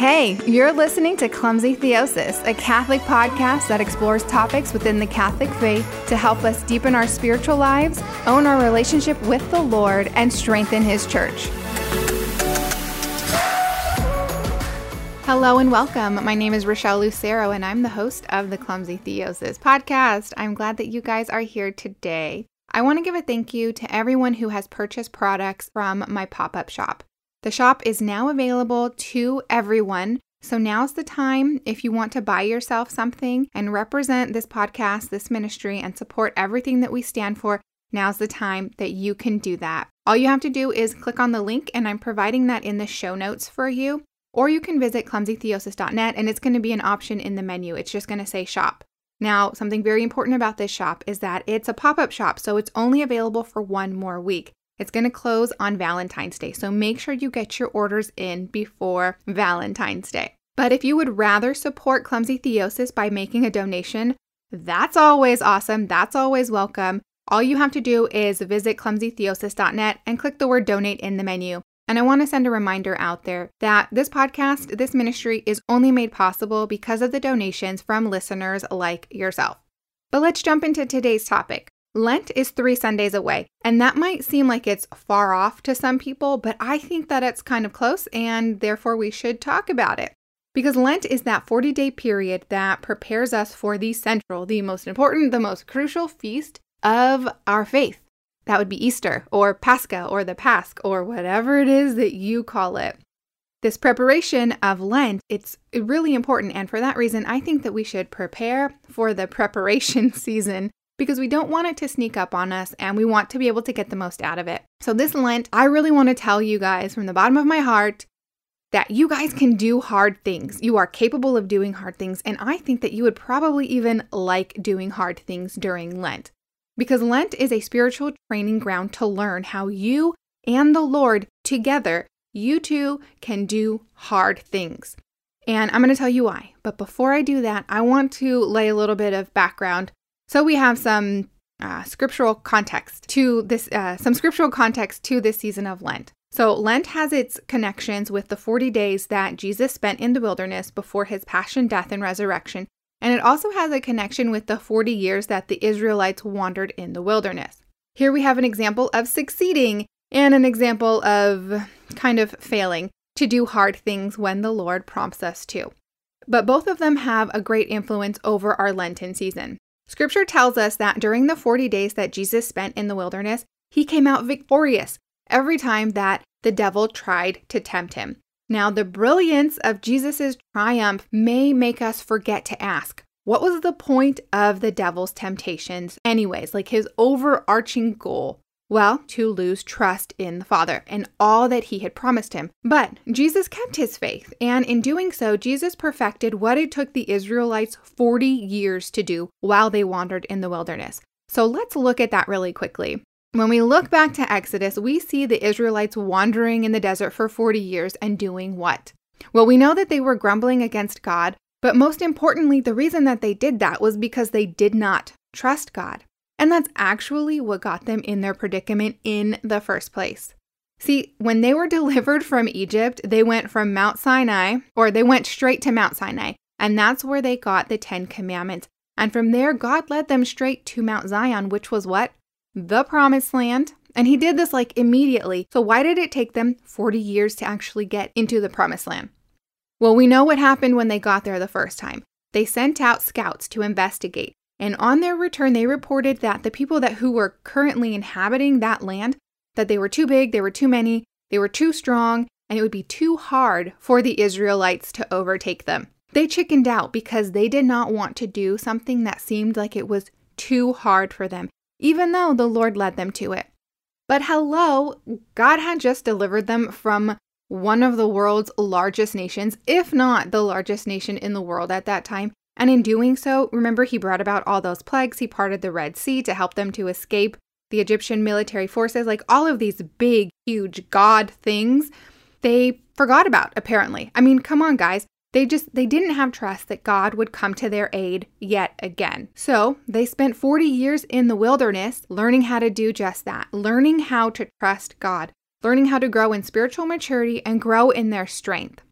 Hey, you're listening to Clumsy Theosis, a Catholic podcast that explores topics within the Catholic faith to help us deepen our spiritual lives, own our relationship with the Lord, and strengthen His church. Hello and welcome. My name is Rochelle Lucero, and I'm the host of the Clumsy Theosis podcast. I'm glad that you guys are here today. I want to give a thank you to everyone who has purchased products from my pop up shop. The shop is now available to everyone. So now's the time if you want to buy yourself something and represent this podcast, this ministry, and support everything that we stand for. Now's the time that you can do that. All you have to do is click on the link, and I'm providing that in the show notes for you. Or you can visit clumsytheosis.net and it's going to be an option in the menu. It's just going to say shop. Now, something very important about this shop is that it's a pop up shop, so it's only available for one more week. It's going to close on Valentine's Day, so make sure you get your orders in before Valentine's Day. But if you would rather support Clumsy Theosis by making a donation, that's always awesome. That's always welcome. All you have to do is visit clumsytheosis.net and click the word donate in the menu. And I want to send a reminder out there that this podcast, this ministry is only made possible because of the donations from listeners like yourself. But let's jump into today's topic. Lent is three Sundays away, and that might seem like it's far off to some people, but I think that it's kind of close, and therefore we should talk about it. Because Lent is that 40 day period that prepares us for the central, the most important, the most crucial feast of our faith. That would be Easter or Pascha or the Pasch or whatever it is that you call it. This preparation of Lent, it's really important. And for that reason, I think that we should prepare for the preparation season because we don't want it to sneak up on us and we want to be able to get the most out of it. So, this Lent, I really want to tell you guys from the bottom of my heart that you guys can do hard things. You are capable of doing hard things. And I think that you would probably even like doing hard things during Lent because Lent is a spiritual training ground to learn how you and the Lord together, you two can do hard things. And I'm going to tell you why. But before I do that, I want to lay a little bit of background so we have some uh, scriptural context to this, uh, some scriptural context to this season of Lent. So Lent has its connections with the 40 days that Jesus spent in the wilderness before his passion, death, and resurrection. And it also has a connection with the 40 years that the Israelites wandered in the wilderness. Here we have an example of succeeding and an example of kind of failing to do hard things when the Lord prompts us to. But both of them have a great influence over our Lenten season. Scripture tells us that during the 40 days that Jesus spent in the wilderness, he came out victorious every time that the devil tried to tempt him. Now, the brilliance of Jesus' triumph may make us forget to ask, what was the point of the devil's temptations, anyways? Like his overarching goal well, to lose trust in the Father and all that he had promised him. But Jesus kept his faith, and in doing so, Jesus perfected what it took the Israelites 40 years to do while they wandered in the wilderness. So let's look at that really quickly. When we look back to Exodus, we see the Israelites wandering in the desert for 40 years and doing what? Well, we know that they were grumbling against God, but most importantly, the reason that they did that was because they did not trust God. And that's actually what got them in their predicament in the first place. See, when they were delivered from Egypt, they went from Mount Sinai, or they went straight to Mount Sinai, and that's where they got the Ten Commandments. And from there, God led them straight to Mount Zion, which was what? The promised land. And he did this like immediately. So, why did it take them 40 years to actually get into the promised land? Well, we know what happened when they got there the first time. They sent out scouts to investigate. And on their return, they reported that the people that who were currently inhabiting that land, that they were too big, they were too many, they were too strong, and it would be too hard for the Israelites to overtake them. They chickened out because they did not want to do something that seemed like it was too hard for them, even though the Lord led them to it. But hello, God had just delivered them from one of the world's largest nations, if not the largest nation in the world at that time, and in doing so, remember he brought about all those plagues. He parted the Red Sea to help them to escape the Egyptian military forces, like all of these big, huge God things, they forgot about, apparently. I mean, come on, guys. They just they didn't have trust that God would come to their aid yet again. So, they spent 40 years in the wilderness learning how to do just that, learning how to trust God, learning how to grow in spiritual maturity and grow in their strength.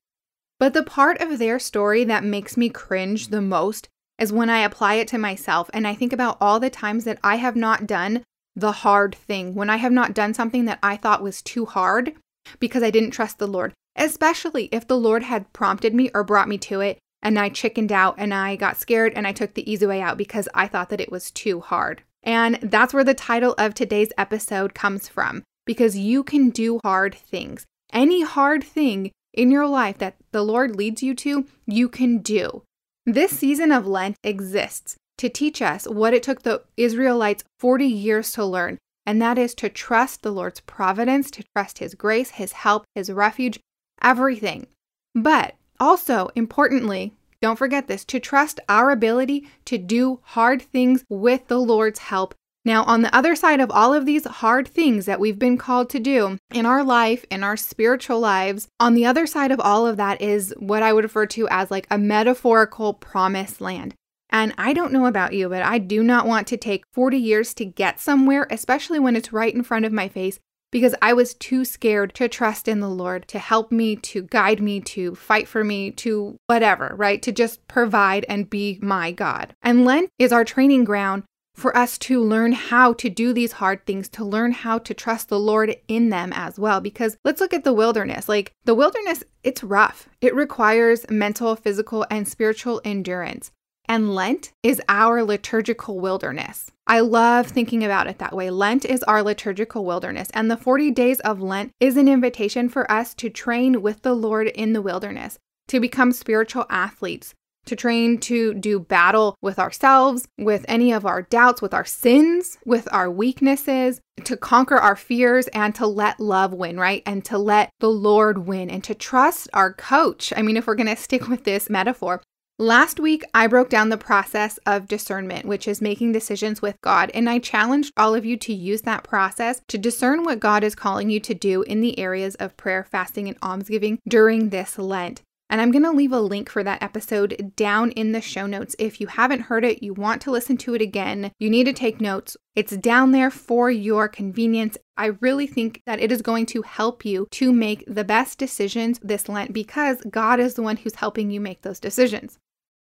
But the part of their story that makes me cringe the most is when I apply it to myself and I think about all the times that I have not done the hard thing, when I have not done something that I thought was too hard because I didn't trust the Lord, especially if the Lord had prompted me or brought me to it and I chickened out and I got scared and I took the easy way out because I thought that it was too hard. And that's where the title of today's episode comes from because you can do hard things. Any hard thing in your life that the Lord leads you to, you can do. This season of Lent exists to teach us what it took the Israelites 40 years to learn, and that is to trust the Lord's providence, to trust His grace, His help, His refuge, everything. But also, importantly, don't forget this to trust our ability to do hard things with the Lord's help. Now, on the other side of all of these hard things that we've been called to do in our life, in our spiritual lives, on the other side of all of that is what I would refer to as like a metaphorical promised land. And I don't know about you, but I do not want to take 40 years to get somewhere, especially when it's right in front of my face, because I was too scared to trust in the Lord to help me, to guide me, to fight for me, to whatever, right? To just provide and be my God. And Lent is our training ground for us to learn how to do these hard things, to learn how to trust the Lord in them as well. Because let's look at the wilderness. Like the wilderness, it's rough, it requires mental, physical, and spiritual endurance. And Lent is our liturgical wilderness. I love thinking about it that way. Lent is our liturgical wilderness, and the 40 days of Lent is an invitation for us to train with the Lord in the wilderness, to become spiritual athletes, to train to do battle with ourselves, with any of our doubts, with our sins, with our weaknesses, to conquer our fears and to let love win, right? And to let the Lord win and to trust our coach. I mean, if we're going to stick with this metaphor, Last week, I broke down the process of discernment, which is making decisions with God, and I challenged all of you to use that process to discern what God is calling you to do in the areas of prayer, fasting, and almsgiving during this Lent. And I'm going to leave a link for that episode down in the show notes. If you haven't heard it, you want to listen to it again, you need to take notes. It's down there for your convenience. I really think that it is going to help you to make the best decisions this Lent because God is the one who's helping you make those decisions.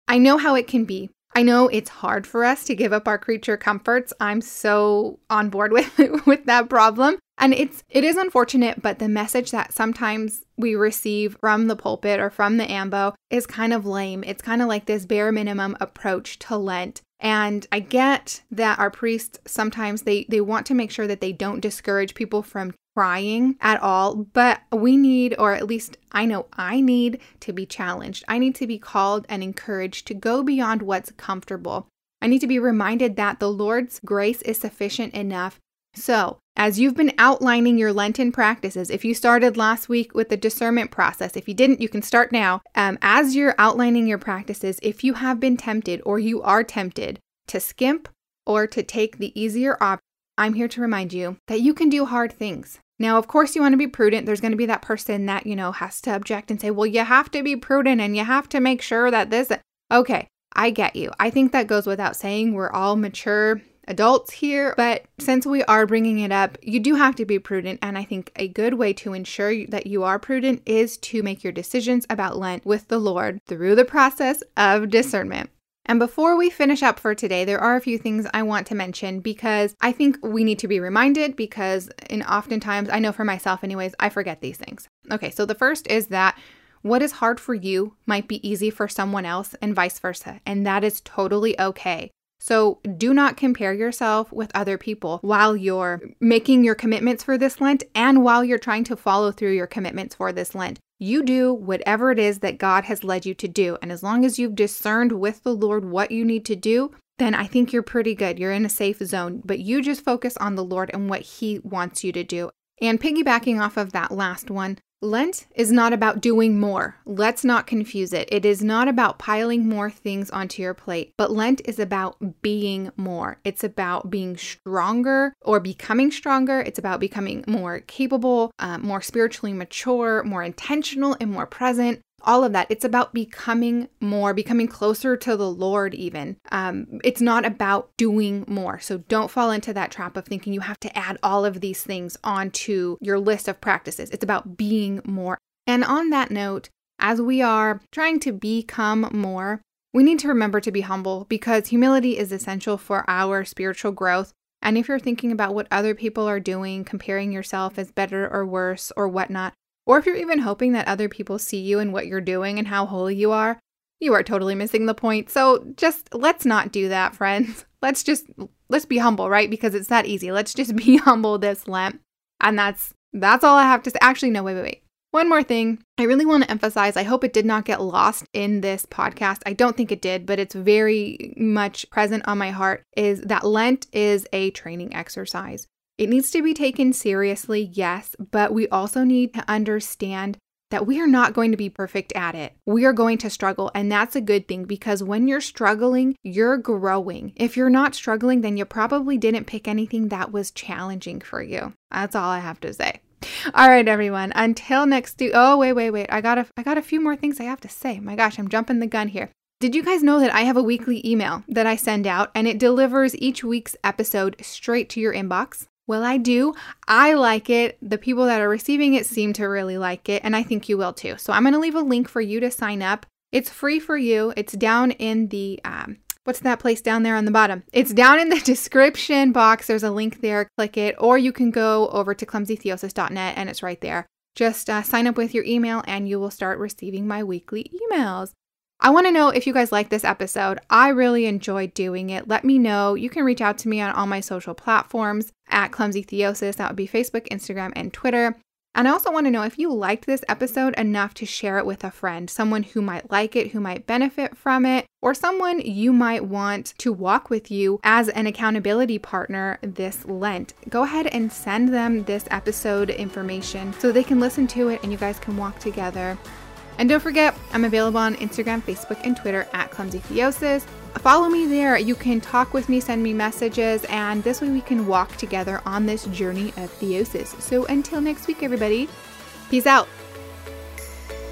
I know how it can be. I know it's hard for us to give up our creature comforts. I'm so on board with with that problem. And it's it is unfortunate, but the message that sometimes we receive from the pulpit or from the ambo is kind of lame. It's kind of like this bare minimum approach to Lent. And I get that our priests sometimes they they want to make sure that they don't discourage people from trying at all, but we need, or at least I know I need to be challenged. I need to be called and encouraged to go beyond what's comfortable. I need to be reminded that the Lord's grace is sufficient enough. So, as you've been outlining your Lenten practices, if you started last week with the discernment process, if you didn't, you can start now. Um, as you're outlining your practices, if you have been tempted or you are tempted to skimp or to take the easier option, I'm here to remind you that you can do hard things. Now, of course, you want to be prudent. There's going to be that person that, you know, has to object and say, well, you have to be prudent and you have to make sure that this. Okay, I get you. I think that goes without saying. We're all mature adults here, but since we are bringing it up, you do have to be prudent. And I think a good way to ensure that you are prudent is to make your decisions about Lent with the Lord through the process of discernment. And before we finish up for today, there are a few things I want to mention because I think we need to be reminded because in oftentimes, I know for myself anyways, I forget these things. Okay, so the first is that what is hard for you might be easy for someone else and vice versa, and that is totally okay. So do not compare yourself with other people while you're making your commitments for this Lent and while you're trying to follow through your commitments for this Lent. You do whatever it is that God has led you to do. And as long as you've discerned with the Lord what you need to do, then I think you're pretty good. You're in a safe zone, but you just focus on the Lord and what He wants you to do. And piggybacking off of that last one, Lent is not about doing more. Let's not confuse it. It is not about piling more things onto your plate, but Lent is about being more. It's about being stronger or becoming stronger. It's about becoming more capable, uh, more spiritually mature, more intentional, and more present all of that. It's about becoming more, becoming closer to the Lord, even. Um, it's not about doing more. So don't fall into that trap of thinking you have to add all of these things onto your list of practices. It's about being more. And on that note, as we are trying to become more, we need to remember to be humble because humility is essential for our spiritual growth. And if you're thinking about what other people are doing, comparing yourself as better or worse or whatnot, or if you're even hoping that other people see you and what you're doing and how holy you are, you are totally missing the point. So just let's not do that, friends. Let's just let's be humble, right? Because it's that easy. Let's just be humble this Lent. And that's that's all I have to say. Actually, no, wait, wait, wait. One more thing I really want to emphasize. I hope it did not get lost in this podcast. I don't think it did, but it's very much present on my heart is that Lent is a training exercise. It needs to be taken seriously, yes, but we also need to understand that we are not going to be perfect at it. We are going to struggle, and that's a good thing because when you're struggling, you're growing. If you're not struggling, then you probably didn't pick anything that was challenging for you. That's all I have to say. All right, everyone. Until next. Do- oh, wait, wait, wait. I got a, I got a few more things I have to say. My gosh, I'm jumping the gun here. Did you guys know that I have a weekly email that I send out and it delivers each week's episode straight to your inbox? Well, I do. I like it. The people that are receiving it seem to really like it, and I think you will too. So I'm going to leave a link for you to sign up. It's free for you. It's down in the um, what's that place down there on the bottom? It's down in the description box. There's a link there. Click it, or you can go over to clumsytheosis.net and it's right there. Just uh, sign up with your email, and you will start receiving my weekly emails. I want to know if you guys like this episode. I really enjoyed doing it. Let me know. You can reach out to me on all my social platforms at Clumsy Theosis. That would be Facebook, Instagram, and Twitter. And I also want to know if you liked this episode enough to share it with a friend, someone who might like it, who might benefit from it, or someone you might want to walk with you as an accountability partner this Lent. Go ahead and send them this episode information so they can listen to it and you guys can walk together. And don't forget, I'm available on Instagram, Facebook, and Twitter at Clumsy Theosis. Follow me there. You can talk with me, send me messages, and this way we can walk together on this journey of theosis. So until next week, everybody, peace out.